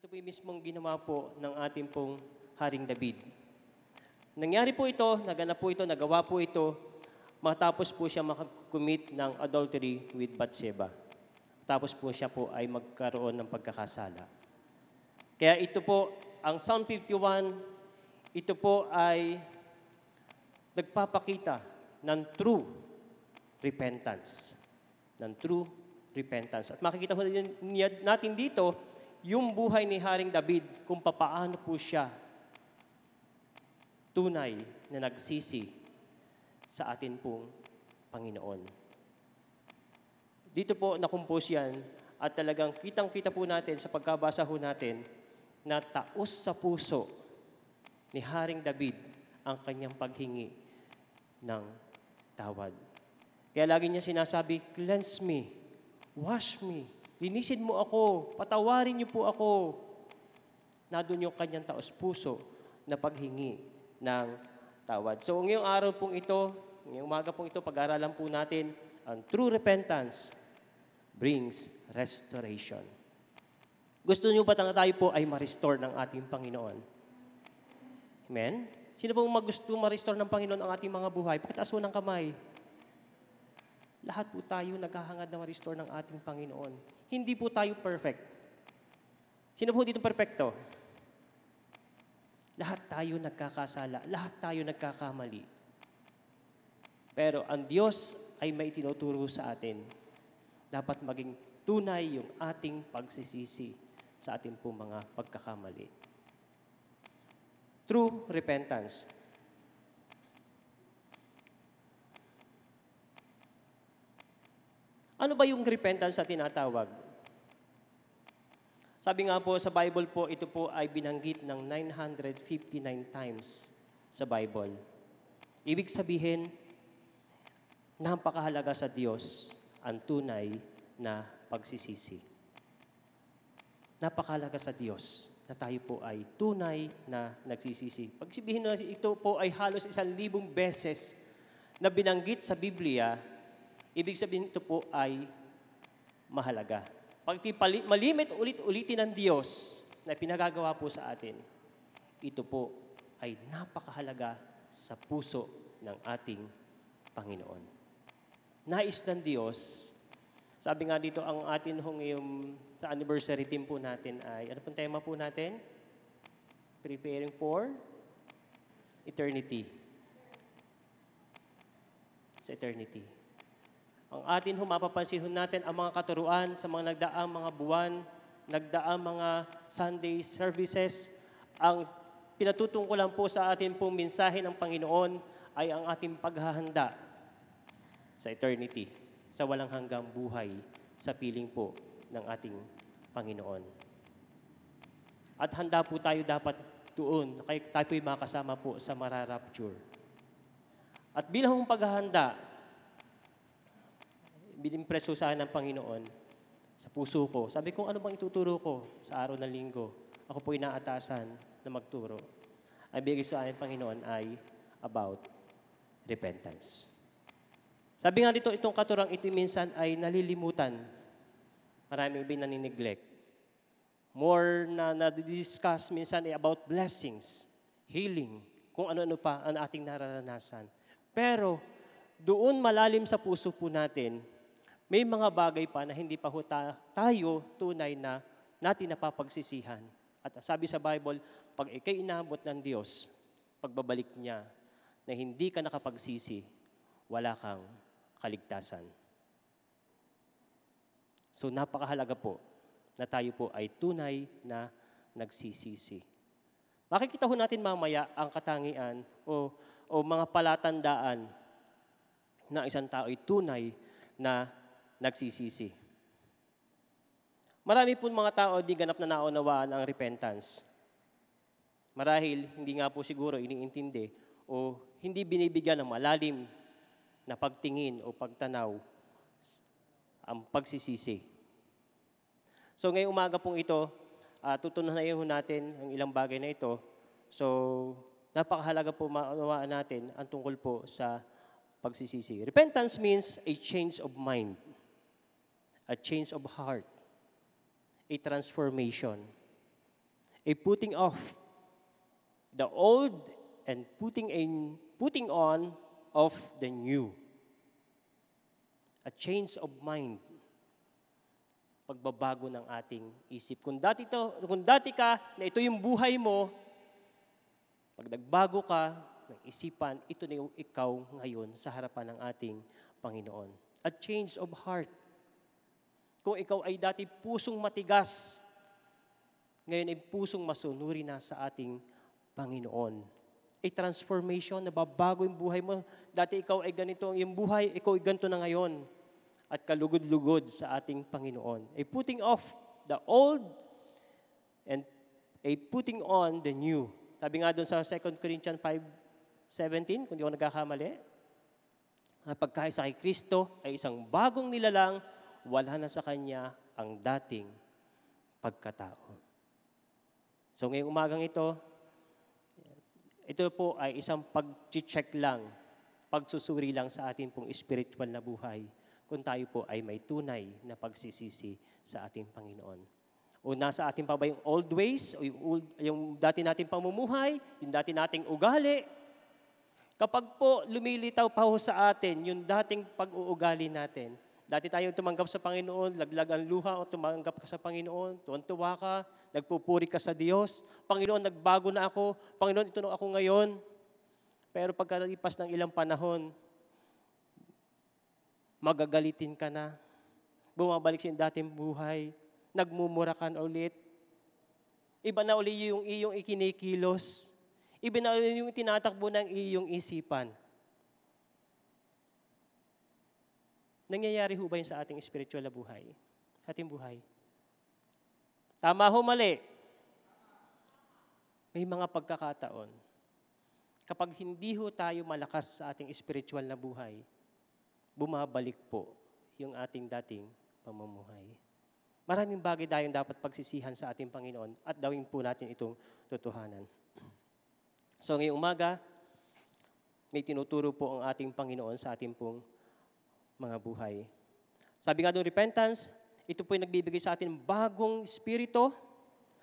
ito po yung mismong ginawa po ng ating pong Haring David. Nangyari po ito, naganap po ito, nagawa po ito, matapos po siya makakumit ng adultery with Bathsheba. Tapos po siya po ay magkaroon ng pagkakasala. Kaya ito po, ang Psalm 51, ito po ay nagpapakita ng true repentance. Ng true repentance. At makikita ko natin dito yung buhay ni Haring David kung papaano po siya tunay na nagsisi sa atin pong Panginoon. Dito po nakumpos yan at talagang kitang-kita po natin sa pagkabasa ho natin na taos sa puso ni Haring David ang kanyang paghingi ng tawad. Kaya lagi niya sinasabi, cleanse me, wash me, linisin mo ako, patawarin niyo po ako. Nandun yung kanyang taos puso na paghingi ng tawad. So ngayong araw pong ito, ngayong umaga pong ito, pag-aralan po natin ang true repentance brings restoration. Gusto niyo ba na tayo po ay ma-restore ng ating Panginoon? Amen? Sino pong magusto ma-restore ng Panginoon ang ating mga buhay? Pakitaas ng kamay. Lahat po tayo naghahangad na ma-restore ng ating Panginoon. Hindi po tayo perfect. Sino po dito perfecto? Lahat tayo nagkakasala. Lahat tayo nagkakamali. Pero ang Diyos ay may tinuturo sa atin. Dapat maging tunay yung ating pagsisisi sa ating po mga pagkakamali. True repentance. Ano ba yung repentance na tinatawag? Sabi nga po sa Bible po, ito po ay binanggit ng 959 times sa Bible. Ibig sabihin, napakahalaga sa Diyos ang tunay na pagsisisi. Napakahalaga sa Diyos na tayo po ay tunay na nagsisisi. Pag sabihin na ito po ay halos isang libong beses na binanggit sa Biblia, Ibig sabihin ito po ay mahalaga. Pag malimit ulit-ulitin ng Diyos na pinagagawa po sa atin, ito po ay napakahalaga sa puso ng ating Panginoon. Nais ng Diyos, sabi nga dito ang atin hong ngayong sa anniversary team po natin ay, ano pong tema po natin? Preparing for eternity. Sa eternity. Ang atin humapapansin natin ang mga katuruan sa mga nagdaang mga buwan, nagdaang mga Sunday services. Ang pinatutungkulan po sa atin pong mensahe ng Panginoon ay ang ating paghahanda sa eternity, sa walang hanggang buhay, sa piling po ng ating Panginoon. At handa po tayo dapat doon, kaya tayo po'y makasama po sa mararapture. At bilang paghahanda, binimpreso sa akin ng Panginoon sa puso ko. Sabi ko, ano bang ituturo ko sa araw ng linggo? Ako po inaatasan na magturo. Ang bigay sa akin, Panginoon, ay about repentance. Sabi nga dito, itong katurang ito minsan ay nalilimutan. Maraming bin nanineglect. More na na-discuss minsan ay about blessings, healing, kung ano-ano pa ang ating nararanasan. Pero doon malalim sa puso po natin, may mga bagay pa na hindi pa ho tayo tunay na natin napapagsisihan. At sabi sa Bible, pag ikay inabot ng Diyos, pagbabalik niya, na hindi ka nakapagsisi, wala kang kaligtasan. So napakahalaga po na tayo po ay tunay na nagsisisi. Makikita ho natin mamaya ang katangian o, o mga palatandaan na isang tao ay tunay na nagsisisi. Marami po mga tao di ganap na naunawaan ang repentance. Marahil hindi nga po siguro iniintindi o hindi binibigyan ng malalim na pagtingin o pagtanaw ang pagsisisi. So ngayong umaga pong ito, uh, tutunayan natin ang ilang bagay na ito. So napakahalaga po maunawaan natin ang tungkol po sa pagsisisi. Repentance means a change of mind a change of heart, a transformation. A putting off the old and putting in putting on of the new. A change of mind. Pagbabago ng ating isip. Kung dati, to, kung dati ka na ito yung buhay mo, pag nagbago ka ng isipan, ito na yung ikaw ngayon sa harapan ng ating Panginoon. A change of heart. Kung ikaw ay dati pusong matigas, ngayon ay pusong masunuri na sa ating Panginoon. A transformation, nababago yung buhay mo. Dati ikaw ay ganito, yung buhay, ikaw ay ganito na ngayon. At kalugod-lugod sa ating Panginoon. A putting off the old and a putting on the new. Sabi nga doon sa 2 Corinthians 5.17, kung di ako nagkakamali, na pagkaisa kay Kristo ay isang bagong nilalang, wala na sa Kanya ang dating pagkatao. So ngayong umagang ito, ito po ay isang pag-check lang, pagsusuri lang sa ating pong spiritual na buhay kung tayo po ay may tunay na pagsisisi sa ating Panginoon. O nasa ating pa ba yung old ways, o yung, old, yung dati nating pamumuhay, yung dati nating ugali. Kapag po lumilitaw pa ho sa atin yung dating pag-uugali natin, dati tayong tumanggap sa Panginoon, laglag ang luha o tumanggap ka sa Panginoon, tuwan-tuwa ka, nagpupuri ka sa Diyos. Panginoon, nagbago na ako. Panginoon, ito na ako ngayon. Pero pagkalipas ng ilang panahon, magagalitin ka na. Bumabalik sa dating buhay. Nagmumura ka na ulit. Iba na uli yung iyong ikinikilos. Iba na uli yung tinatakbo ng iyong isipan. Nangyayari ho ba yun sa ating spiritual na buhay? Ating buhay? Tama ho, mali. May mga pagkakataon. Kapag hindi ho tayo malakas sa ating spiritual na buhay, bumabalik po yung ating dating pamumuhay. Maraming bagay tayong dapat pagsisihan sa ating Panginoon at dawin po natin itong totohanan. So ngayong umaga, may tinuturo po ang ating Panginoon sa ating pong mga buhay. Sabi nga doon, repentance, ito po yung nagbibigay sa atin bagong spirito,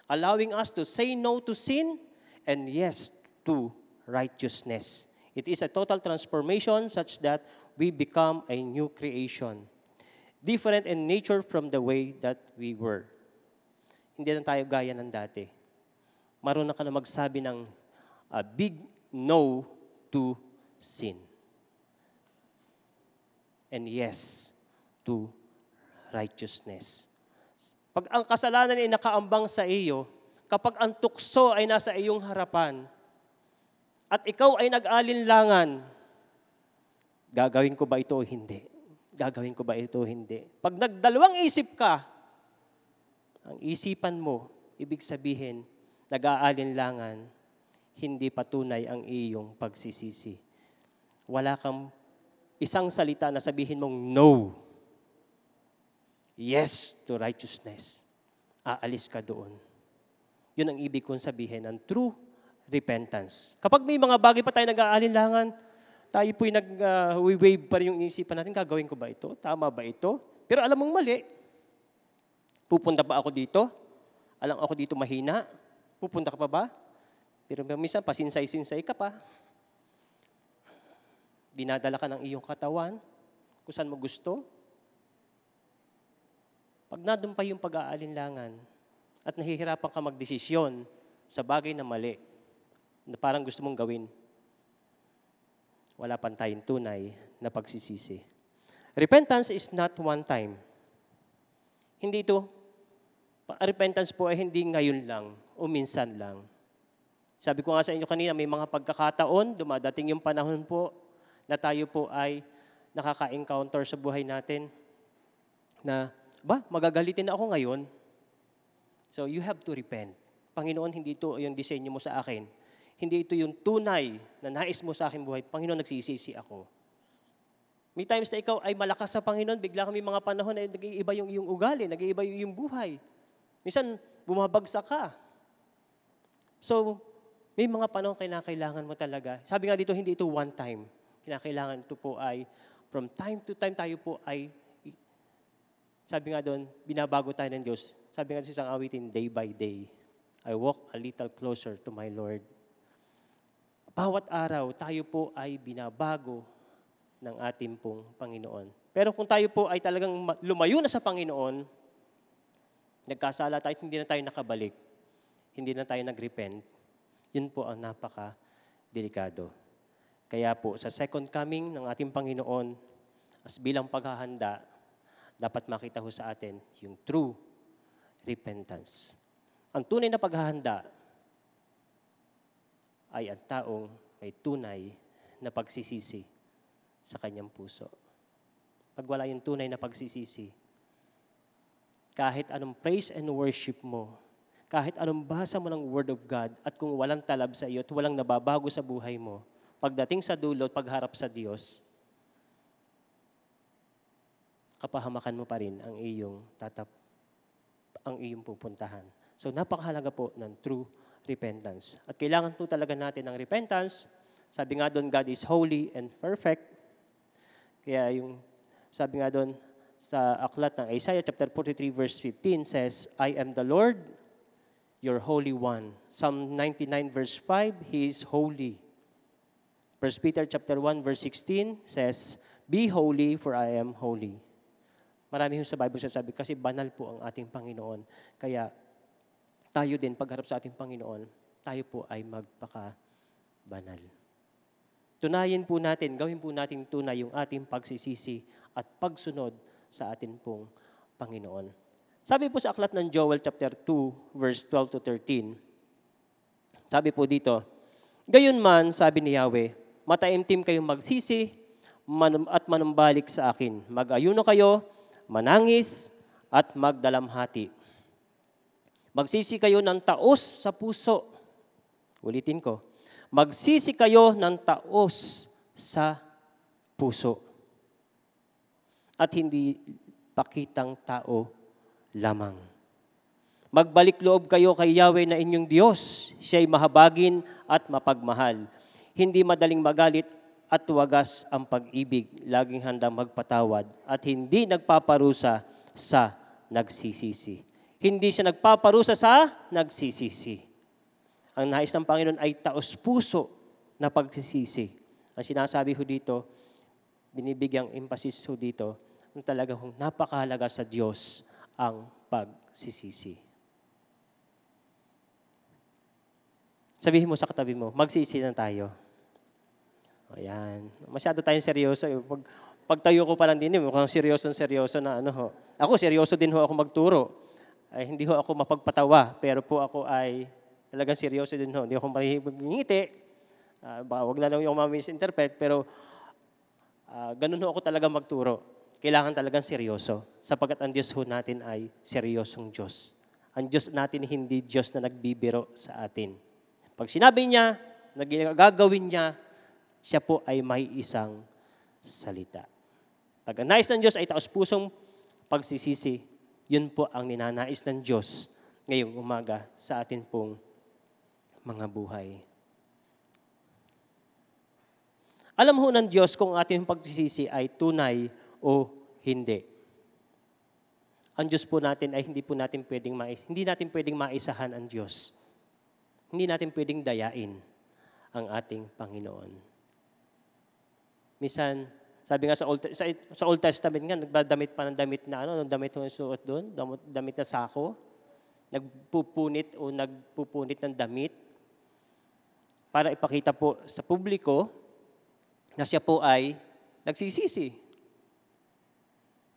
allowing us to say no to sin and yes to righteousness. It is a total transformation such that we become a new creation. Different in nature from the way that we were. Hindi na tayo gaya ng dati. Marunong ka na magsabi ng a big no to sin. And yes to righteousness. Pag ang kasalanan ay nakaambang sa iyo, kapag ang tukso ay nasa iyong harapan, at ikaw ay nag-alinlangan, gagawin ko ba ito o hindi? Gagawin ko ba ito o hindi? Pag nagdalawang isip ka, ang isipan mo, ibig sabihin, nag-aalinlangan, hindi patunay ang iyong pagsisisi. Wala kang isang salita na sabihin mong no. Yes to righteousness. Aalis ka doon. Yun ang ibig kong sabihin ng true repentance. Kapag may mga bagay pa tayo nag-aalinlangan, tayo po'y nag-wave uh, pa rin yung isipan natin, gagawin ko ba ito? Tama ba ito? Pero alam mong mali. Pupunta ba ako dito? Alam ako dito mahina? Pupunta ka pa ba? Pero minsan, pasinsay-sinsay ka pa. Dinadala ka ng iyong katawan kung saan mo gusto. Pag nadun pa yung pag-aalinlangan at nahihirapan ka magdesisyon sa bagay na mali, na parang gusto mong gawin, wala pang tayong tunay na pagsisisi. Repentance is not one time. Hindi ito, repentance po ay hindi ngayon lang o minsan lang. Sabi ko nga sa inyo kanina, may mga pagkakataon, dumadating yung panahon po na tayo po ay nakaka-encounter sa buhay natin na, ba, magagalitin na ako ngayon. So you have to repent. Panginoon, hindi ito yung disenyo mo sa akin hindi ito yung tunay na nais mo sa aking buhay. Panginoon, nagsisisi ako. May times na ikaw ay malakas sa Panginoon, bigla kami mga panahon na nag-iiba yung iyong ugali, nag-iiba yung iyong buhay. Minsan, bumabagsak ka. So, may mga panahon kailangan mo talaga. Sabi nga dito, hindi ito one time. Kinakailangan ito po ay, from time to time tayo po ay, sabi nga doon, binabago tayo ng Diyos. Sabi nga sa isang awitin, day by day. I walk a little closer to my Lord. Bawat araw, tayo po ay binabago ng ating pong Panginoon. Pero kung tayo po ay talagang ma- lumayo na sa Panginoon, nagkasala tayo at hindi na tayo nakabalik, hindi na tayo nag-repent, yun po ang napaka-delikado. Kaya po, sa second coming ng ating Panginoon, as bilang paghahanda, dapat makita ho sa atin yung true repentance. Ang tunay na paghahanda ay ang taong may tunay na pagsisisi sa kanyang puso. Pag wala yung tunay na pagsisisi, kahit anong praise and worship mo, kahit anong basa mo ng Word of God, at kung walang talab sa iyo at walang nababago sa buhay mo, pagdating sa dulo pagharap sa Diyos, kapahamakan mo pa rin ang iyong tatap, ang iyong pupuntahan. So napakahalaga po ng true repentance. At kailangan po talaga natin ng repentance. Sabi nga doon, God is holy and perfect. Kaya yung sabi nga doon sa aklat ng Isaiah chapter 43 verse 15 says, I am the Lord, your Holy One. Psalm 99 verse 5, He is holy. 1 Peter chapter 1 verse 16 says, Be holy for I am holy. Marami yung sa Bible sasabi kasi banal po ang ating Panginoon. Kaya tayo din pagharap sa ating Panginoon, tayo po ay magpaka-banal. Tunayin po natin, gawin po natin tunay yung ating pagsisisi at pagsunod sa atin pong Panginoon. Sabi po sa aklat ng Joel chapter 2 verse 12 to 13. Sabi po dito, Gayon man, sabi ni Yahweh, mataimtim kayong magsisi at manumbalik sa akin. Mag-ayuno kayo, manangis, at magdalamhati. Magsisi kayo ng taos sa puso. Ulitin ko. Magsisi kayo ng taos sa puso. At hindi pakitang tao lamang. Magbalik loob kayo kay Yahweh na inyong Diyos. Siya'y mahabagin at mapagmahal. Hindi madaling magalit at wagas ang pag-ibig. Laging handang magpatawad at hindi nagpaparusa sa nagsisisi. Hindi siya nagpaparusa sa nagsisisi. Ang nais ng Panginoon ay taos puso na pagsisisi. Ang sinasabi ho dito, binibigyang emphasis ho dito, ang talagang napakahalaga sa Diyos ang pagsisisi. Sabihin mo sa katabi mo, magsisi na tayo. Ayan. Masyado tayong seryoso. eh. Pag, pagtayo ko pa lang din, eh, mukhang seryoso seryoso na ano ho. Ako, seryoso din ho ako magturo. Ay, hindi ho ako mapagpatawa, pero po ako ay talagang seryoso din ho. Hindi ako mahihingiti. Uh, baka wag na lang yung ma-misinterpret, pero uh, ganun ho ako talaga magturo. Kailangan talagang seryoso. Sapagat ang Diyos ho natin ay seryosong Diyos. Ang Diyos natin hindi Diyos na nagbibiro sa atin. Pag sinabi niya, gagawin niya, siya po ay may isang salita. Pag ang nais ng Diyos ay taos pusong pagsisisi, yun po ang ninanais ng Diyos ngayong umaga sa atin pong mga buhay. Alam ho ng Diyos kung ating pagsisisi ay tunay o hindi. Ang Diyos po natin ay hindi po natin pwedeng mais, hindi natin pwedeng maisahan ang Diyos. Hindi natin pwedeng dayain ang ating Panginoon. Misan, sabi nga sa Old, sa, sa Old Testament nga, nagdadamit pa ng damit na ano, damit yung suot doon, damit na sako, nagpupunit o nagpupunit ng damit para ipakita po sa publiko na siya po ay nagsisisi.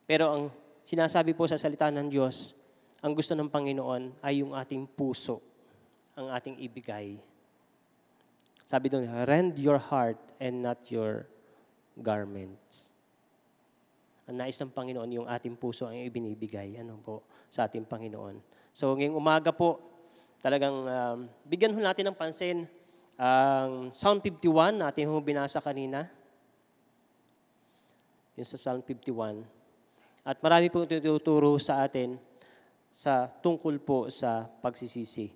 Pero ang sinasabi po sa salita ng Diyos, ang gusto ng Panginoon ay yung ating puso ang ating ibigay. Sabi doon, rend your heart and not your garments. Ang nais ng Panginoon, yung ating puso ang ibinibigay ano po, sa ating Panginoon. So ngayong umaga po, talagang um, bigyan ho natin ng pansin ang um, Psalm 51 natin ho binasa kanina. Yung sa Psalm 51. At marami pong tuturo sa atin sa tungkol po sa pagsisisi.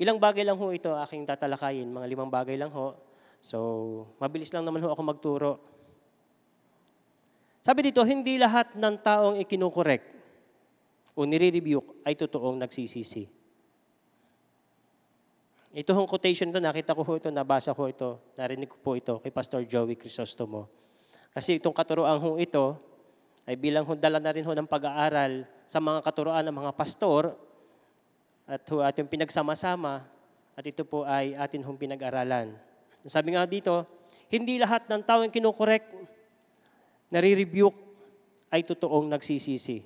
Ilang bagay lang ho ito aking tatalakayin, mga limang bagay lang ho. So, mabilis lang naman ho ako magturo. Sabi dito, hindi lahat ng taong ikinukorek o nire-rebuke ay totoong nagsisisi. Ito hong quotation to, nakita ko ito, nabasa ko ito, narinig ko po ito kay Pastor Joey Crisostomo. Kasi itong katuroan ho ito, ay bilang ho, dala na rin ho ng pag-aaral sa mga katuroan ng mga pastor, at ho ating pinagsama-sama, at ito po ay atin hong pinag-aralan. Sabi nga dito, hindi lahat ng tao yung kinukorek, nare-rebuke, ay totoong nagsisisi.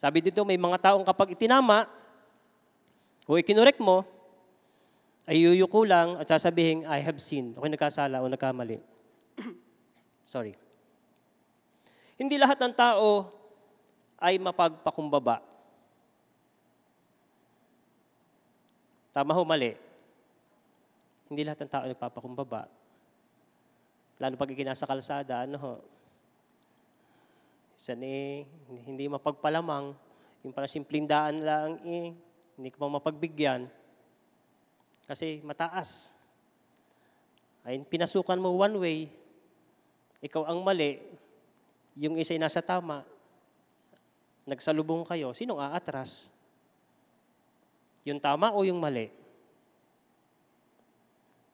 Sabi dito, may mga taong kapag itinama, o ikinorek mo, ay yuyuko lang at sasabihin, I have sinned. Ako'y nagkasala o nagkamali. Sorry. Hindi lahat ng tao ay mapagpakumbaba. Tama ho, mali. Hindi lahat ng tao ay nagpapakumbaba. Lalo pag ikinasa kalsada, ano ho, isa ni, hindi mapagpalamang, yung parang simpleng daan lang eh, hindi ko pa mapagbigyan. Kasi mataas. Ay, pinasukan mo one way, ikaw ang mali, yung isa ay nasa tama, nagsalubong kayo, sinong aatras? Yung tama o yung mali?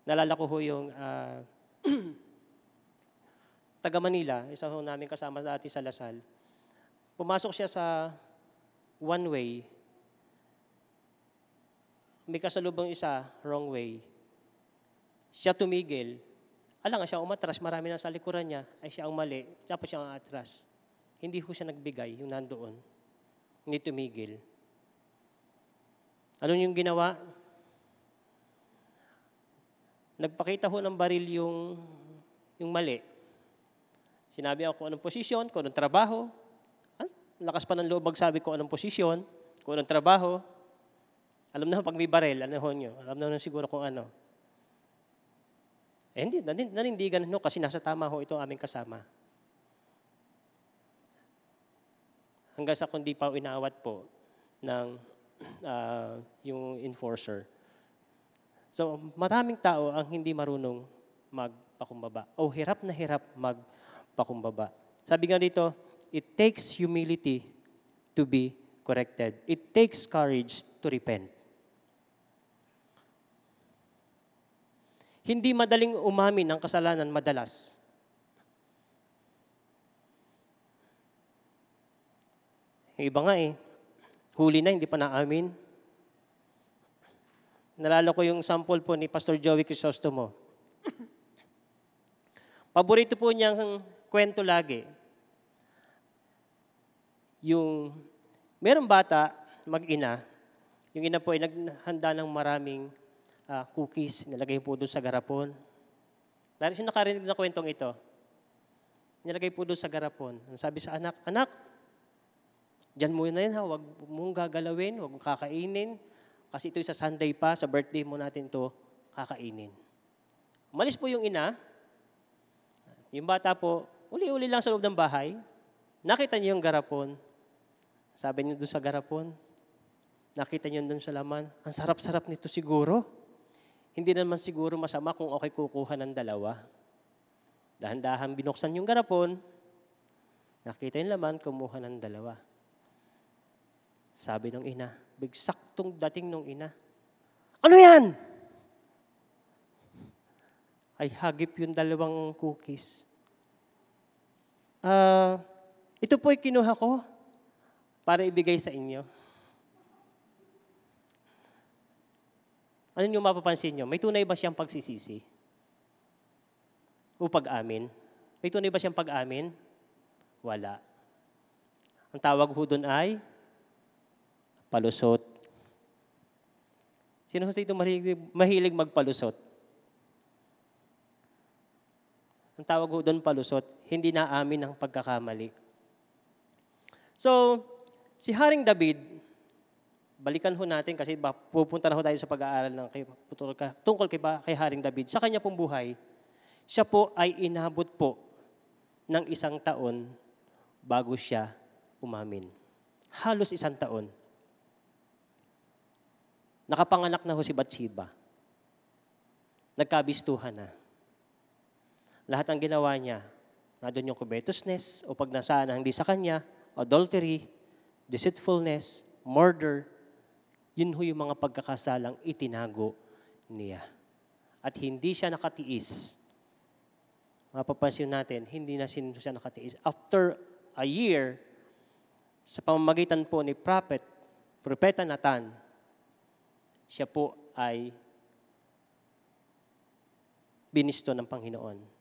Nalala ko ho yung ah, taga Manila, isa ho namin kasama dati sa Lasal. Pumasok siya sa one way, may kasalubong isa, wrong way. Siya tumigil. Alam nga siya umatras, marami na sa likuran niya, ay siya ang mali, dapat siya ang atras. Hindi ho siya nagbigay, yung nandoon. Hindi tumigil. Ano yung ginawa? Nagpakita ho ng baril yung, yung mali. Sinabi ako kung anong posisyon, kung anong trabaho. Ah, lakas pa ng loob magsabi kung anong posisyon, kung anong trabaho. Alam na ho, pag may baril, ano ho nyo? Alam na ho siguro kung ano. Eh hindi, nanin- nanindigan no, kasi nasa tama ho ito aming kasama. Hanggang sa kundi pa inaawat po ng ah, yung enforcer. So, maraming tao ang hindi marunong magpakumbaba o hirap na hirap magpakumbaba. Sabi nga dito, it takes humility to be corrected. It takes courage to repent. Hindi madaling umamin ng kasalanan madalas. Iba nga eh, huli na, hindi pa naamin. Nalala ko yung sample po ni Pastor Joey Crisostomo. Paborito po niyang kwento lagi. Yung, merong bata, mag-ina, yung ina po ay naghanda ng maraming ah, cookies, nilagay po doon sa garapon. Dahil sino nakarinig na kwentong ito? Nilagay po doon sa garapon. Ang sabi sa anak, anak, Diyan mo na yan ha, huwag mong gagalawin, huwag mong kakainin. Kasi ito sa Sunday pa, sa birthday mo natin to kakainin. Umalis po yung ina. Yung bata po, uli-uli lang sa loob ng bahay. Nakita niyo yung garapon. Sabi niyo doon sa garapon, nakita niyo doon sa laman, ang sarap-sarap nito siguro. Hindi naman siguro masama kung okay kukuha ng dalawa. Dahan-dahan binuksan yung garapon, nakita yung laman, kumuha ng dalawa. Sabi ng ina, bigsaktong dating ng ina. Ano yan? Ay hagip yung dalawang cookies. Ah, ito po ay kinuha ko para ibigay sa inyo. Ano nyo mapapansin nyo? May tunay ba siyang pagsisisi? O pag-amin? May tunay ba siyang pag-amin? Wala. Ang tawag ho doon ay palusot. Sino sa ito mahilig, mahilig magpalusot? Ang tawag ho doon palusot, hindi na amin ang pagkakamali. So, si Haring David, balikan ho natin kasi pupunta na ho tayo sa pag-aaral ng kay, tungkol, ka- tungkol kay, kay Haring David. Sa kanya pong buhay, siya po ay inabot po ng isang taon bago siya umamin. Halos isang taon. Nakapanganak na ho si Bathsheba. Nagkabistuhan na. Lahat ng ginawa niya, nandun yung covetousness o pagnasaan na hindi sa kanya, adultery, deceitfulness, murder, yun ho yung mga pagkakasalang itinago niya. At hindi siya nakatiis. Mapapansin natin, hindi na siya nakatiis. After a year, sa pamamagitan po ni prophet, propeta Nathan, siya po ay binisto ng Panginoon.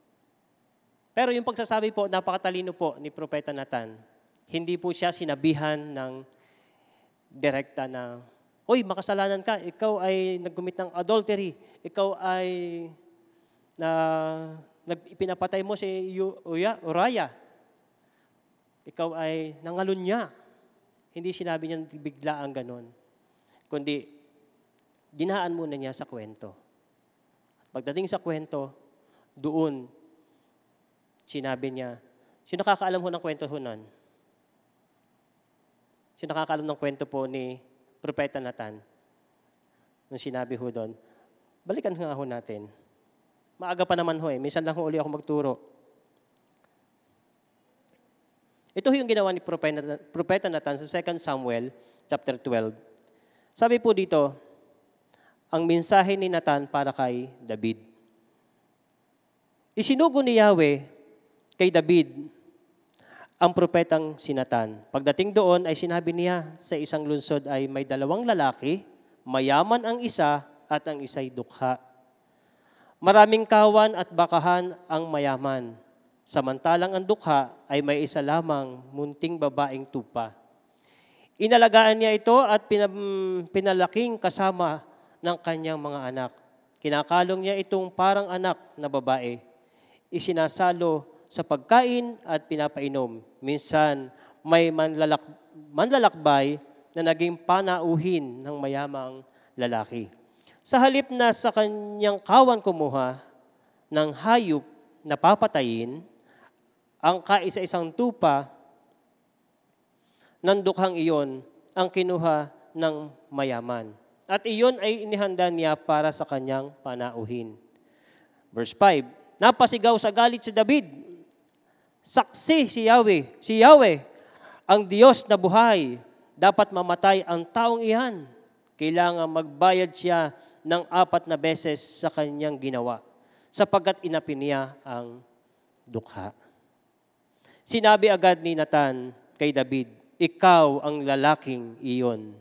Pero yung pagsasabi po, napakatalino po ni Propeta Nathan. Hindi po siya sinabihan ng direkta na, Uy, makasalanan ka, ikaw ay naggumit ng adultery, ikaw ay na nagpinapatay mo si Uya, Uraya. Ikaw ay nangalun niya. Hindi sinabi niya bigla ang ganon. Kundi, dinaan muna niya sa kwento. At pagdating sa kwento, doon, sinabi niya, sino nakakaalam ho ng kwento ho nun? Sino nakakaalam ng kwento po ni Propeta Nathan? Nung sinabi ho doon, balikan nga ho natin. Maaga pa naman ho eh. Minsan lang ho uli ako magturo. Ito ho yung ginawa ni Propeta, Nathan sa 2 Samuel chapter 12. Sabi po dito, ang mensahe ni Nathan para kay David. Isinugo ni Yahweh kay David ang propetang si Nathan. Pagdating doon ay sinabi niya sa isang lunsod ay may dalawang lalaki, mayaman ang isa at ang isa'y dukha. Maraming kawan at bakahan ang mayaman. Samantalang ang dukha ay may isa lamang munting babaeng tupa. Inalagaan niya ito at pinalaking kasama ng kanyang mga anak. Kinakalong niya itong parang anak na babae. Isinasalo sa pagkain at pinapainom. Minsan, may manlalak, manlalakbay na naging panauhin ng mayamang lalaki. Sa halip na sa kanyang kawan kumuha ng hayop na papatayin, ang kaisa-isang tupa ng dukhang iyon ang kinuha ng mayaman. At iyon ay inihanda niya para sa kanyang panauhin. Verse 5, Napasigaw sa galit si David. Saksi si Yahweh, si Yahweh, ang Diyos na buhay. Dapat mamatay ang taong iyan. Kailangan magbayad siya ng apat na beses sa kanyang ginawa sapagkat inapin niya ang dukha. Sinabi agad ni Nathan kay David, ikaw ang lalaking iyon.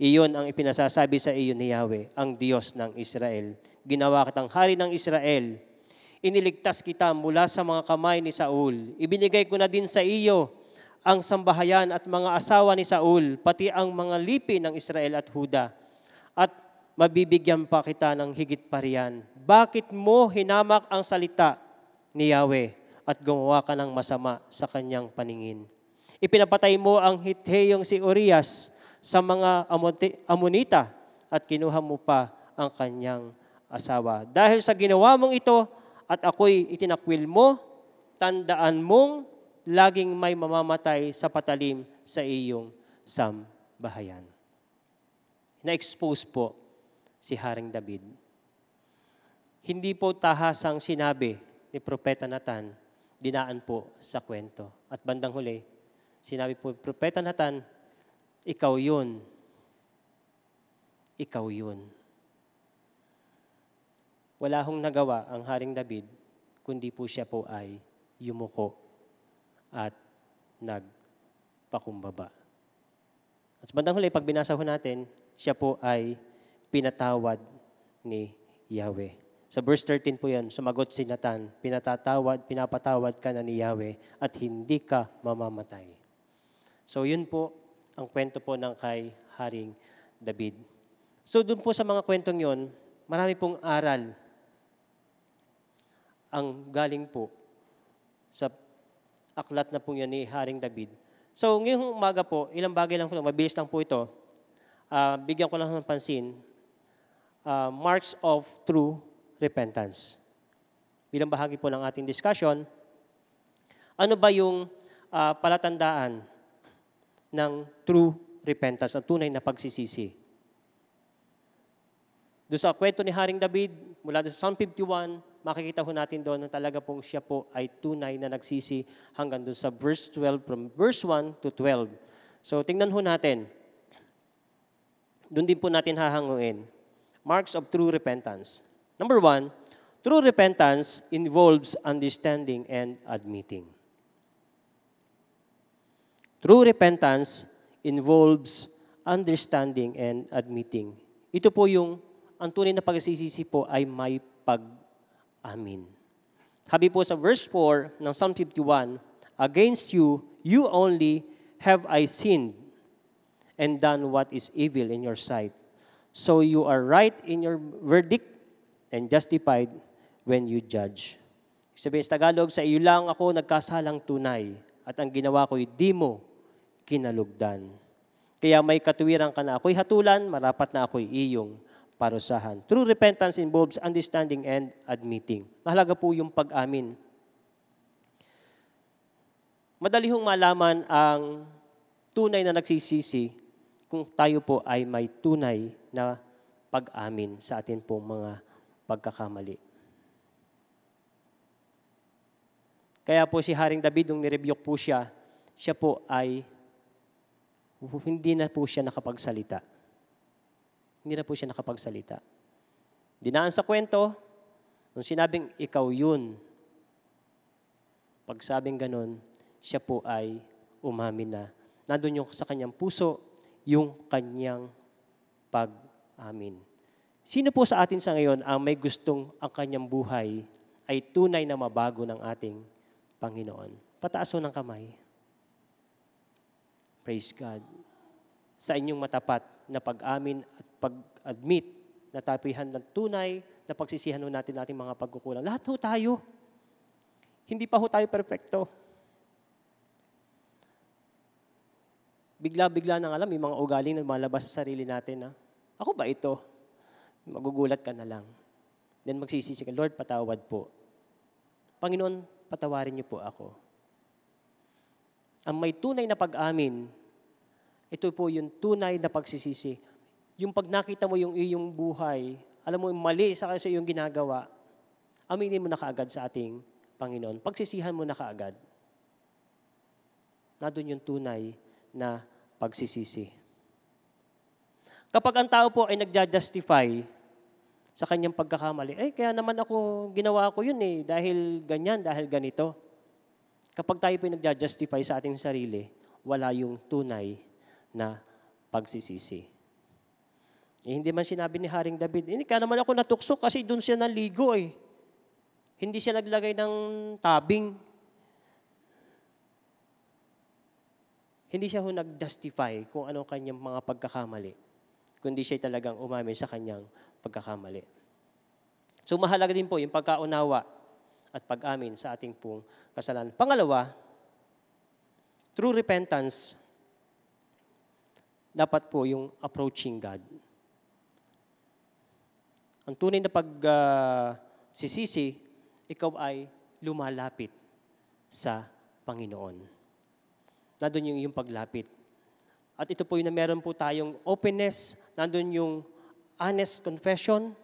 Iyon ang ipinasasabi sa iyo ni Yahweh, ang Diyos ng Israel. Ginawa kitang hari ng Israel. Iniligtas kita mula sa mga kamay ni Saul. Ibinigay ko na din sa iyo ang sambahayan at mga asawa ni Saul, pati ang mga lipi ng Israel at Huda. At mabibigyan pa kita ng higit pa riyan. Bakit mo hinamak ang salita ni Yahweh at gumawa ka ng masama sa kanyang paningin? Ipinapatay mo ang Hitheyong si Urias sa mga Amonita at kinuha mo pa ang kanyang asawa. Dahil sa ginawa mong ito at ako'y itinakwil mo, tandaan mong laging may mamamatay sa patalim sa iyong sambahayan. Na-expose po si Haring David. Hindi po tahasang sinabi ni Propeta Nathan, dinaan po sa kwento. At bandang huli, sinabi po, Propeta Nathan, ikaw yun. Ikaw yun. Wala hong nagawa ang Haring David, kundi po siya po ay yumuko at nagpakumbaba. At sa bandang huli, pag binasa ho natin, siya po ay pinatawad ni Yahweh. Sa verse 13 po yan, sumagot si Nathan, pinatatawad, pinapatawad ka na ni Yahweh at hindi ka mamamatay. So yun po ang kwento po ng kay Haring David. So doon po sa mga kwentong yon, marami pong aral ang galing po sa aklat na po yan ni Haring David. So ngayong umaga po, ilang bagay lang po, mabilis lang po ito. Ah, bigyan ko lang ng pansin. Ah, marks of true repentance. Bilang bahagi po ng ating discussion, ano ba yung ah, palatandaan ng true repentance, ang tunay na pagsisisi? Doon sa kwento ni Haring David, mula sa Psalm 51, makikita ho natin doon na talaga pong siya po ay tunay na nagsisi hanggang doon sa verse 12, from verse 1 to 12. So tingnan ho natin. Doon din po natin hahanguin. marks of true repentance. Number one, true repentance involves understanding and admitting. True repentance involves understanding and admitting. Ito po yung ang tunay na pagsisisi po ay may pag-amin. Sabi po sa verse 4 ng Psalm 51, Against you, you only have I sinned and done what is evil in your sight. So you are right in your verdict and justified when you judge. Sabihin sa Tagalog, sa iyo lang ako nagkasalang tunay at ang ginawa ko'y di mo kinalugdan. Kaya may katuwiran ka na ako'y hatulan, marapat na ako'y iyong parusahan. True repentance involves understanding and admitting. Mahalaga po yung pag-amin. Madali hong malaman ang tunay na nagsisisi kung tayo po ay may tunay na pag-amin sa atin pong mga pagkakamali. Kaya po si Haring David, nung nirebuke po siya, siya po ay hindi na po siya nakapagsalita. Hindi na po siya nakapagsalita. Dinaan sa kwento, nung sinabing ikaw yun, pag sabing ganun, siya po ay umamin na. Nandun yung sa kanyang puso, yung kanyang pag-amin. Sino po sa atin sa ngayon ang may gustong ang kanyang buhay ay tunay na mabago ng ating Panginoon? Pataas ng kamay. Praise God. Sa inyong matapat na pag-amin at pag-admit na tapihan ng tunay na pagsisihan natin natin mga pagkukulang. Lahat ho tayo. Hindi pa ho tayo perfecto. Bigla-bigla nang alam, may mga ugaling na malabas sa sarili natin. Ha? Ako ba ito? Magugulat ka na lang. Then magsisisi ka, Lord, patawad po. Panginoon, patawarin niyo po ako. Ang may tunay na pag-amin, ito po yung tunay na pagsisisi. Yung pag nakita mo yung iyong buhay, alam mo, mali sa sa iyong ginagawa, aminin mo na kaagad sa ating Panginoon. Pagsisihan mo na kaagad. Na doon yung tunay na pagsisisi. Kapag ang tao po ay nagja-justify sa kanyang pagkakamali, eh kaya naman ako, ginawa ko yun eh, dahil ganyan, dahil ganito. Kapag tayo po ay nagja-justify sa ating sarili, wala yung tunay na pagsisisi. Eh, hindi man sinabi ni Haring David, hindi ka naman ako natukso kasi doon siya naligo eh. Hindi siya naglagay ng tabing. Hindi siya ho nag-justify kung ano kanyang mga pagkakamali, kundi siya talagang umamin sa kanyang pagkakamali. So mahalaga din po yung pagkaunawa at pag-amin sa ating pong kasalanan. Pangalawa, true repentance dapat po yung approaching God. Ang tunay na pagsisisi, uh, ikaw ay lumalapit sa Panginoon. Nandun yung iyong paglapit. At ito po yung na meron po tayong openness, nandun yung honest confession,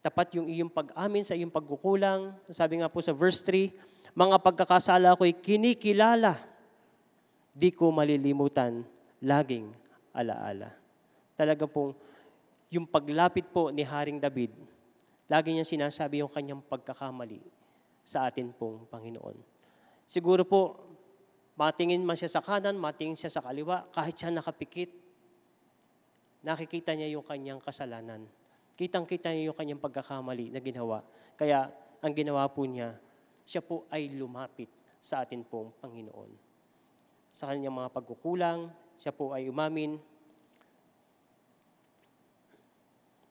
tapat yung iyong pag-amin sa iyong pagkukulang. Sabi nga po sa verse 3, mga pagkakasala ko'y kinikilala di ko malilimutan, laging alaala. Talaga pong yung paglapit po ni Haring David, lagi niya sinasabi yung kanyang pagkakamali sa atin pong Panginoon. Siguro po, matingin man siya sa kanan, matingin siya sa kaliwa, kahit siya nakapikit, nakikita niya yung kanyang kasalanan. Kitang-kita niya yung kanyang pagkakamali na ginawa. Kaya ang ginawa po niya, siya po ay lumapit sa atin pong Panginoon sa kanyang mga pagkukulang. Siya po ay umamin.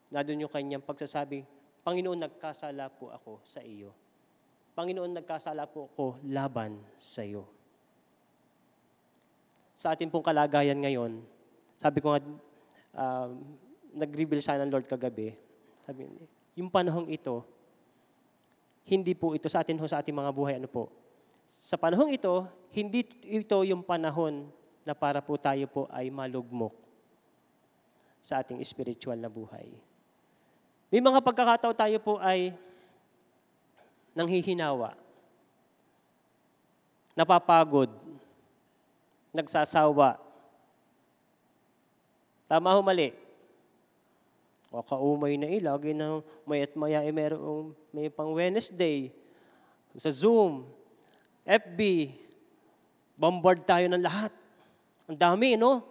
Na doon yung kanyang pagsasabi, Panginoon, nagkasala po ako sa iyo. Panginoon, nagkasala po ako laban sa iyo. Sa ating pong kalagayan ngayon, sabi ko nga, uh, nag-reveal sa ng Lord kagabi, sabi, yung panahong ito, hindi po ito sa atin ho sa ating mga buhay, ano po, sa panahong ito, hindi ito yung panahon na para po tayo po ay malugmok sa ating spiritual na buhay. May mga pagkakataon tayo po ay nanghihinawa, napapagod, nagsasawa. Tama ho mali. Kakaumay na eh, lagi na may at maya eh, merong, may pang Wednesday, sa Zoom, FB, bombard tayo ng lahat. Ang dami, no?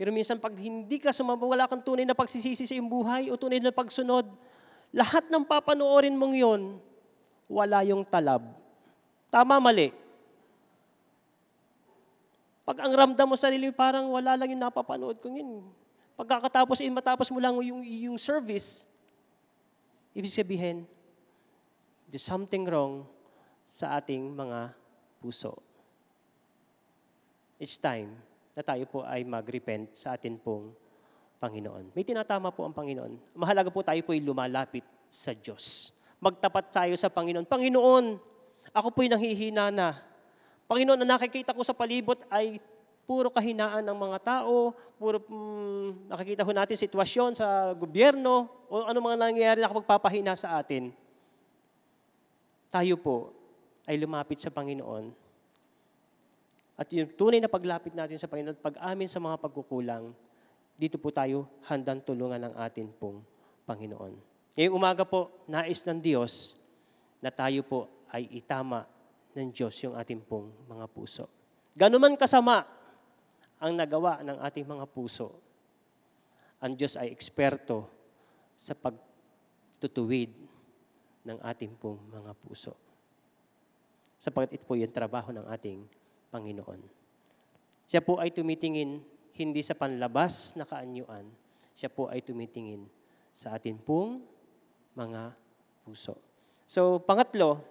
Pero minsan pag hindi ka sumama, wala kang tunay na pagsisisi sa iyong buhay o tunay na pagsunod, lahat ng papanoorin mong yon, wala yung talab. Tama, mali. Pag ang ramdam mo sa sarili, parang wala lang yung napapanood ko yun. Pagkakatapos, eh, matapos mo lang yung, yung service, ibig sabihin, there's something wrong sa ating mga puso. It's time na tayo po ay mag-repent sa atin pong Panginoon. May tinatama po ang Panginoon. Mahalaga po tayo po ay lumalapit sa Diyos. Magtapat tayo sa Panginoon. Panginoon, ako po'y nanghihina na. Panginoon, na nakikita ko sa palibot ay puro kahinaan ng mga tao, puro mm, nakikita ko natin sitwasyon sa gobyerno, o ano mga nangyayari na magpapahina sa atin. Tayo po ay lumapit sa Panginoon. At yung tunay na paglapit natin sa Panginoon, pag-amin sa mga pagkukulang, dito po tayo handang tulungan ng atin pong Panginoon. Ngayong umaga po, nais ng Diyos na tayo po ay itama ng Diyos yung ating pong mga puso. Ganuman kasama ang nagawa ng ating mga puso, ang Diyos ay eksperto sa pagtutuwid ng ating pong mga puso. Sapagkat ito po yung trabaho ng ating Panginoon. Siya po ay tumitingin hindi sa panlabas na kaanyuan, siya po ay tumitingin sa atin pong mga puso. So, pangatlo,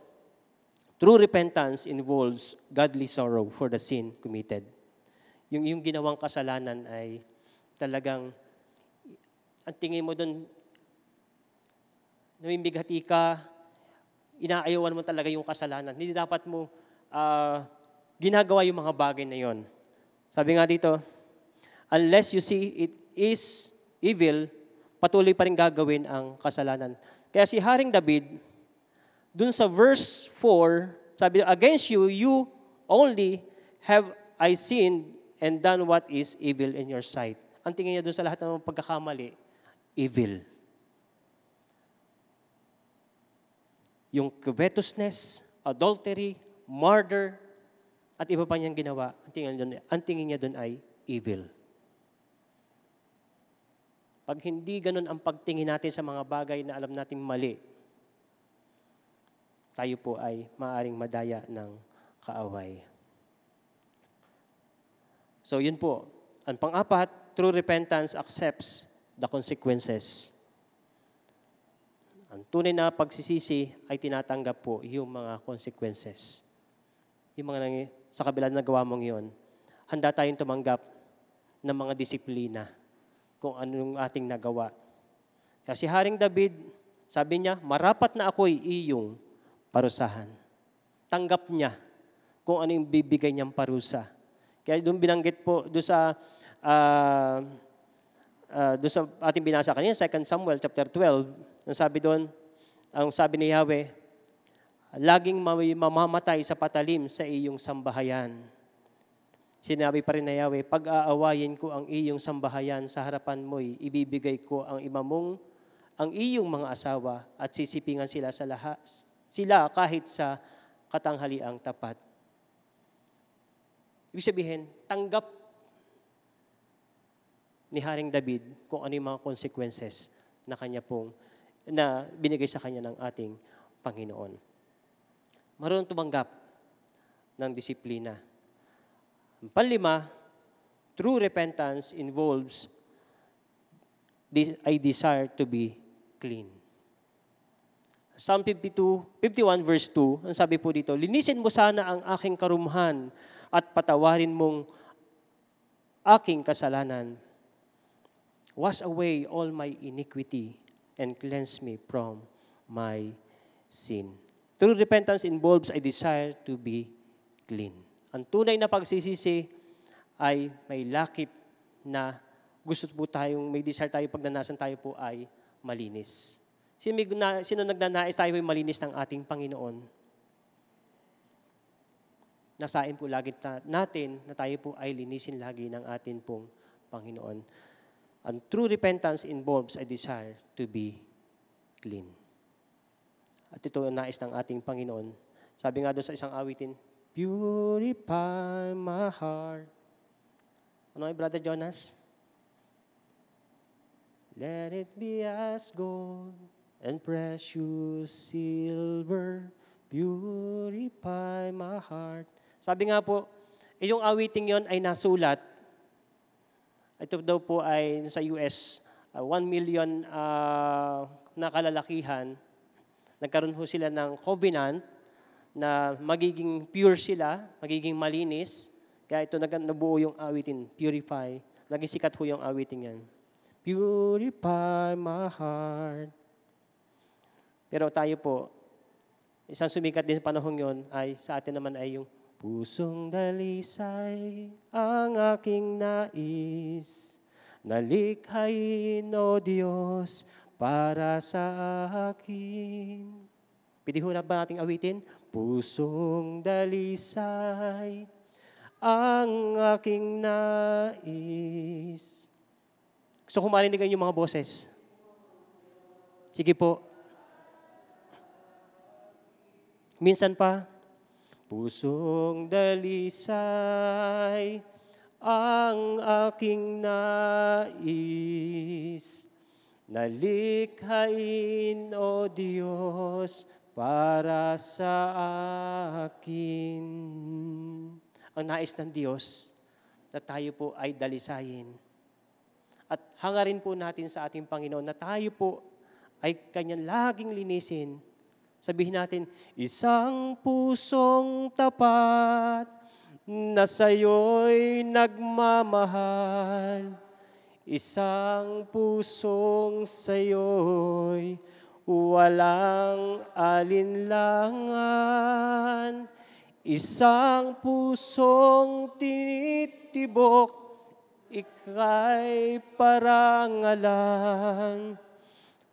true repentance involves godly sorrow for the sin committed. Yung, yung ginawang kasalanan ay talagang, ang tingin mo doon, namimigati ka, inaayawan mo talaga yung kasalanan. Hindi dapat mo uh, ginagawa yung mga bagay na yon. Sabi nga dito, unless you see it is evil, patuloy pa rin gagawin ang kasalanan. Kaya si Haring David, dun sa verse 4, sabi, against you, you only have I sinned and done what is evil in your sight. Ang tingin niya doon sa lahat ng pagkakamali, evil. Yung covetousness, adultery, murder, at iba pa niyang ginawa, ang tingin, doon, ang tingin niya doon ay evil. Pag hindi ganun ang pagtingin natin sa mga bagay na alam natin mali, tayo po ay maaring madaya ng kaaway. So yun po. Ang pang-apat, true repentance accepts the consequences. Ang tunay na pagsisisi ay tinatanggap po yung mga consequences. Yung mga nang, sa kabila na gawa mong yun, handa tayong tumanggap ng mga disiplina kung anong ating nagawa. Kasi Haring David, sabi niya, marapat na ako'y iyong parusahan. Tanggap niya kung ano yung bibigay niyang parusa. Kaya doon binanggit po, doon sa, uh, uh, doon sa ating binasa kanina, 2 Samuel chapter 12, ang sabi doon, ang sabi ni Yahweh, laging mamamatay sa patalim sa iyong sambahayan. Sinabi pa rin na Yahweh, pag-aawayin ko ang iyong sambahayan sa harapan mo'y ibibigay ko ang imamong ang iyong mga asawa at sisipingan sila sa lahat, sila kahit sa katanghaliang tapat. Ibig sabihin, tanggap ni Haring David kung ano yung mga consequences na kanya pong, na binigay sa kanya ng ating Panginoon. Marunong tumanggap ng disiplina. Ang panlima, true repentance involves this, I desire to be clean. Psalm 52, 51 verse 2, ang sabi po dito, Linisin mo sana ang aking karumhan at patawarin mong aking kasalanan. Wash away all my iniquity and cleanse me from my sin. True repentance involves a desire to be clean. Ang tunay na pagsisisi ay may lakip na gusto po tayong, may desire tayo pagnanasan tayo po ay malinis. Sino, may, sino nagnanais tayo ay malinis ng ating Panginoon? Nasain po lagi natin na tayo po ay linisin lagi ng atin pong Panginoon. And true repentance involves a desire to be clean. At ito ang nais ng ating Panginoon. Sabi nga doon sa isang awitin, Purify my heart. Ano ay, Brother Jonas? Let it be as gold and precious silver. Purify my heart. Sabi nga po, yung awiting yon ay nasulat. Ito daw po ay sa US, uh, 1 million uh, na kalalakihan. Nagkaroon ho sila ng covenant na magiging pure sila, magiging malinis. Kaya ito nabuo yung awitin, purify. Naging sikat ho yung awitin yan. Purify my heart. Pero tayo po, isang sumikat din sa panahon yon ay sa atin naman ay yung Pusong dalisay ang aking nais, nalikhain, O Diyos, para sa akin. Pwede ho na ba nating awitin? Pusong dalisay ang aking nais. Gusto ko marinig ang mga boses. Sige po. Minsan pa, Pusong dalisay ang aking nais. Nalikhain, O Diyos, para sa akin. Ang nais ng Diyos na tayo po ay dalisayin. At hangarin po natin sa ating Panginoon na tayo po ay kanyang laging linisin Sabihin natin, isang pusong tapat na sa'yo'y nagmamahal. Isang pusong sa'yo'y walang alinlangan. Isang pusong tinitibok, ika'y parangalan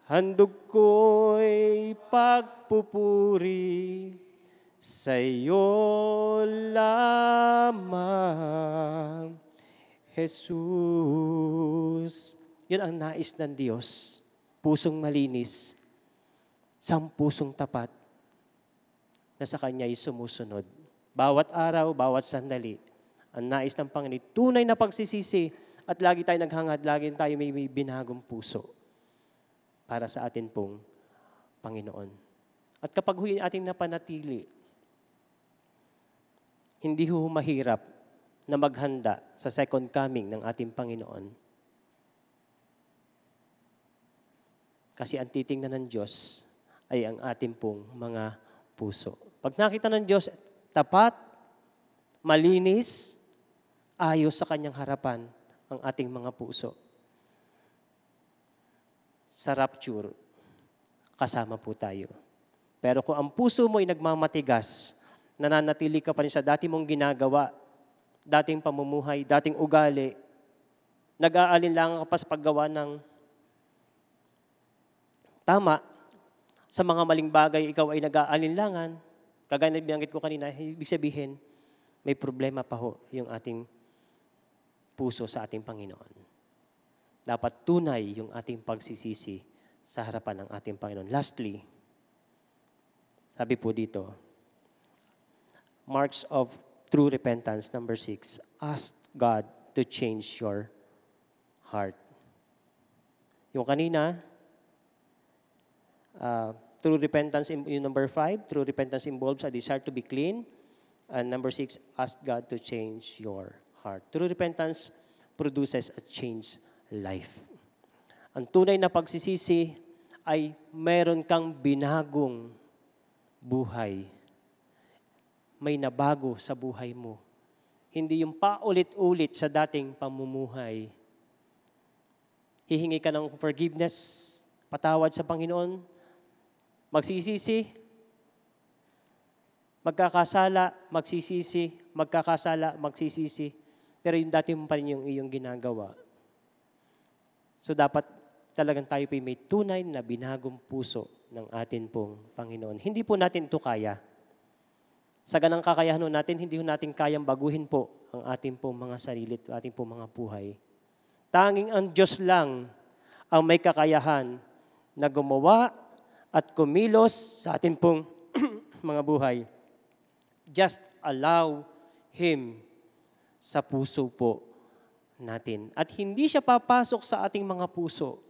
Handog ko'y pagpupuri sa iyo lamang, Jesus. Yun ang nais ng Diyos. Pusong malinis, sang pusong tapat na sa Kanya'y sumusunod. Bawat araw, bawat sandali, ang nais ng Panginoon, tunay na pagsisisi at lagi tayo naghangad, lagi tayo may, may binagong puso para sa atin pong Panginoon. At kapag huy ating napanatili, hindi ho mahirap na maghanda sa second coming ng ating Panginoon. Kasi ang titingnan ng Diyos ay ang ating pong mga puso. Pag nakita ng Diyos, tapat, malinis, ayos sa kanyang harapan ang ating mga puso sa rapture, kasama po tayo. Pero kung ang puso mo ay nagmamatigas, nananatili ka pa rin sa dati mong ginagawa, dating pamumuhay, dating ugali, nag-aalinlangan ka pa sa paggawa ng tama, sa mga maling bagay, ikaw ay nag-aalinlangan, kagaya na binanggit ko kanina, ibig sabihin, may problema pa ho yung ating puso sa ating Panginoon. Dapat tunay yung ating pagsisisi sa harapan ng ating Panginoon. Lastly, sabi po dito, marks of true repentance, number six, ask God to change your heart. Yung kanina, uh, true repentance, yung number five, true repentance involves a desire to be clean. And number six, ask God to change your heart. True repentance produces a change life. Ang tunay na pagsisisi ay meron kang binagong buhay. May nabago sa buhay mo. Hindi yung paulit-ulit sa dating pamumuhay. Hihingi ka ng forgiveness, patawad sa Panginoon, magsisisi, magkakasala, magsisisi, magkakasala, magsisisi. Pero yung dati mo pa rin yung iyong ginagawa So dapat talagang tayo po may tunay na binagong puso ng atin pong Panginoon. Hindi po natin ito kaya. Sa ganang kakayahan natin, hindi natin kayang baguhin po ang ating pong mga sarili at ating pong mga buhay. Tanging ang Diyos lang ang may kakayahan na gumawa at kumilos sa atin pong mga buhay. Just allow Him sa puso po natin. At hindi siya papasok sa ating mga puso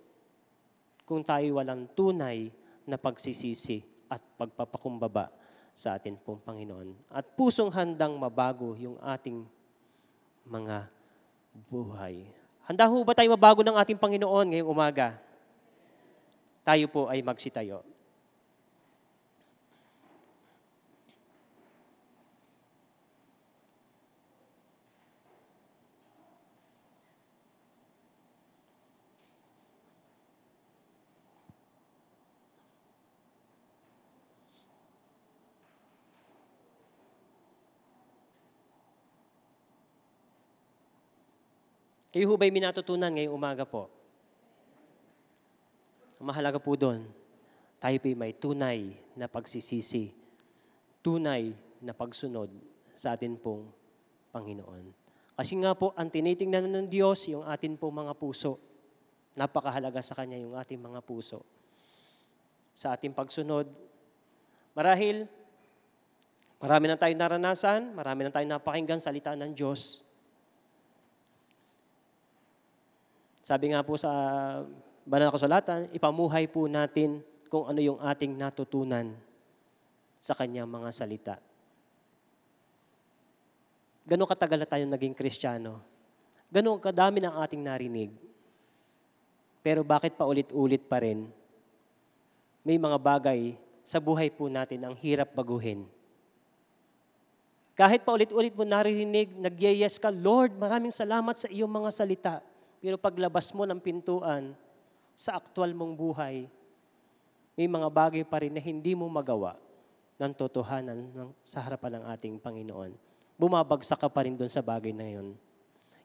kung tayo walang tunay na pagsisisi at pagpapakumbaba sa atin pong Panginoon. At pusong handang mabago yung ating mga buhay. Handa ho ba tayo mabago ng ating Panginoon ngayong umaga? Tayo po ay magsitayo. Kayo ho ba'y minatutunan ngayong umaga po? Mahalaga po doon, tayo po'y may tunay na pagsisisi, tunay na pagsunod sa atin pong Panginoon. Kasi nga po, ang tinitingnan ng Diyos, yung atin pong mga puso. Napakahalaga sa Kanya yung ating mga puso. Sa ating pagsunod, marahil, marami na tayong naranasan, marami na tayong napakinggan salita ng Diyos. Sabi nga po sa banal na kasulatan, ipamuhay po natin kung ano yung ating natutunan sa kanyang mga salita. Gano'ng katagal na tayo naging kristyano? Gano'ng kadami ng ating narinig? Pero bakit pa ulit-ulit pa rin? May mga bagay sa buhay po natin ang hirap baguhin. Kahit pa ulit-ulit mo naririnig, nagyayes ka, Lord, maraming salamat sa iyong mga salita. Pero paglabas mo ng pintuan sa aktwal mong buhay, may mga bagay pa rin na hindi mo magawa ng totohanan ng, sa harapan ng ating Panginoon. Bumabagsak ka pa rin doon sa bagay na yun.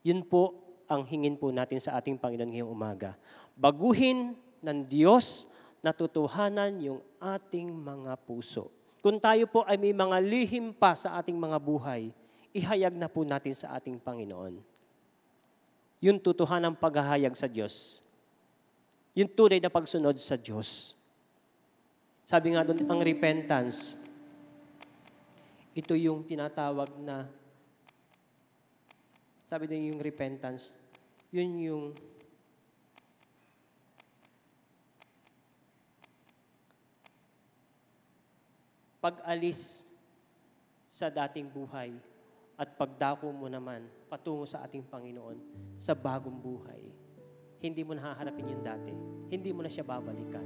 Yun po ang hingin po natin sa ating Panginoon ngayong umaga. Baguhin ng Diyos na totohanan yung ating mga puso. Kung tayo po ay may mga lihim pa sa ating mga buhay, ihayag na po natin sa ating Panginoon yung tutuhan ng paghahayag sa Diyos. Yung tunay na pagsunod sa Diyos. Sabi nga doon, ang repentance, ito yung tinatawag na, sabi doon yung repentance, yun yung pag-alis sa dating buhay at pagdako mo naman patungo sa ating Panginoon sa bagong buhay. Hindi mo nahaharapin yung dati. Hindi mo na siya babalikan.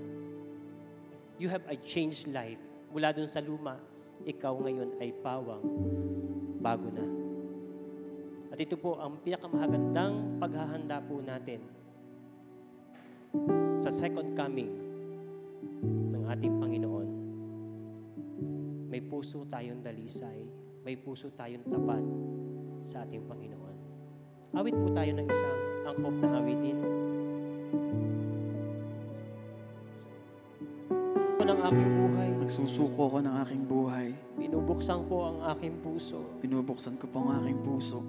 You have a changed life. Mula dun sa luma, ikaw ngayon ay pawang bago na. At ito po ang pinakamahagandang paghahanda po natin sa second coming ng ating Panginoon. May puso tayong dalisay, may puso tayong tapat sa ating Panginoon. Awit po tayo ng isang angkop na awitin. Ng aking buhay, Nagsusuko ko ng aking buhay. binubuksan ko ang aking puso. Binubuksan ko po ang aking puso.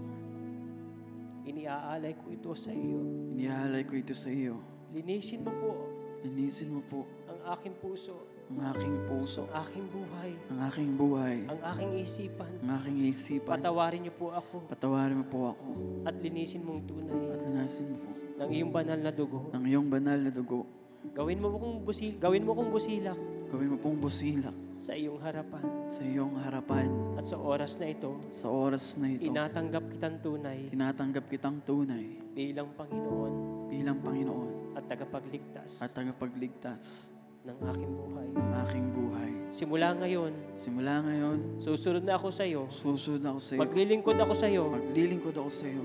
Iniaalay ko ito sa iyo. Inihalay ko ito sa iyo. Linisin mo po Linisin mo po ang aking puso, ang aking puso, ang aking buhay, ang aking buhay, ang aking isipan. ang aking isipan. Patawarin niyo po ako. Patawarin mo po ako. At linisin mong tunay. At linasin mo po. Ng iyong banal na dugo. ng iyong banal na dugo. Gawin mo kong busil, gawin mo kong busilak. Gawin mo pong busilak. Sa iyong harapan. sa iyong harapan. At sa oras na ito, sa oras na ito. Tinatanggap kitang tunay. Tinatanggap kitang tunay. Bilang Panginoon. Bilang Panginoon. At tagapagligtas. At tagapagligtas ng aking buhay. ng aking buhay. Simula ngayon, Simula ngayon, susunod na ako sa iyo, susunod ako sa iyo. maglilingkod ako sa iyo, Maglilingkod ako sa iyo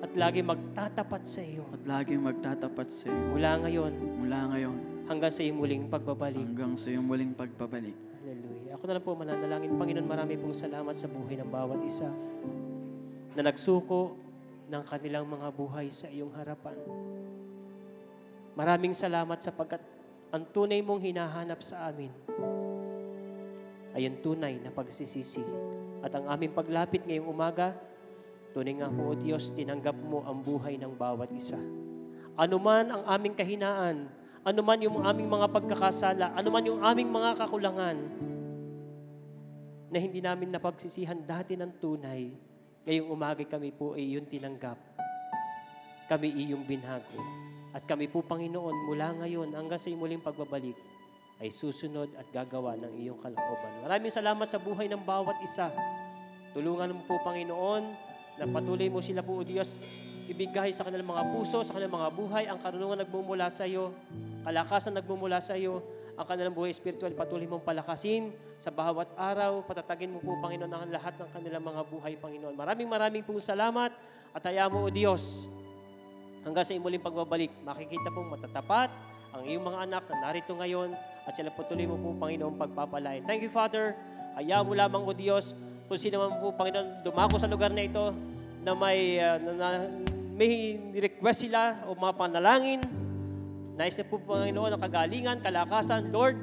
at lagi magtatapat sa iyo. at laging magtatapat sa iyo. Mula ngayon Mula ngayon hanggang sa iyong muling pagbabalik. hanggang sa iyong muling pagbabalik. Hallelujah. Ako na lang po mananalangin. Panginoon, marami pong salamat sa buhay ng bawat isa na nagsuko ng kanilang mga buhay sa iyong harapan. Maraming salamat sapagkat ang tunay mong hinahanap sa amin ay ang tunay na pagsisisi. At ang aming paglapit ngayong umaga, Tunay nga po, O Diyos, tinanggap mo ang buhay ng bawat isa. Ano man ang aming kahinaan, ano man yung aming mga pagkakasala, ano man yung aming mga kakulangan, na hindi namin napagsisihan dati ng tunay, ngayong umaga kami po ay iyong tinanggap. Kami iyong binago. At kami po, Panginoon, mula ngayon hanggang sa iyong muling pagbabalik, ay susunod at gagawa ng iyong kalooban. Maraming salamat sa buhay ng bawat isa. Tulungan mo po, Panginoon, na patuloy mo sila po, O Diyos, ibigay sa kanilang mga puso, sa kanilang mga buhay, ang karunungan nagmumula sa iyo, kalakasan nagmumula sa iyo, ang kanilang buhay spiritual, patuloy mong palakasin sa bawat araw, patatagin mo po, Panginoon, ang lahat ng kanilang mga buhay, Panginoon. Maraming maraming po salamat at hayaan mo, O Diyos, hanggang sa imuling pagbabalik, makikita pong matatapat ang iyong mga anak na narito ngayon at sila po tuloy mo po, Panginoon, pagpapalain. Thank you, Father. Hayaan mo lamang, O Diyos, kung sino man po, Panginoon, dumako sa lugar na ito na may, uh, na, na- may request sila o mga panalangin, Nais na po, Panginoon, ang kagalingan, kalakasan. Lord,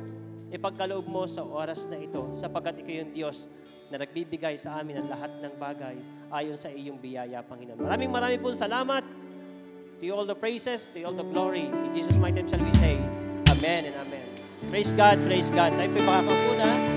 ipagkaloob mo sa oras na ito sapagkat ikaw yung Diyos na nagbibigay sa amin ang lahat ng bagay ayon sa iyong biyaya, Panginoon. Maraming maraming po salamat. To you all the praises, to you all the glory. In Jesus' mighty name shall we say, Amen and Amen. Praise God, praise God. Tayo po makakapuna.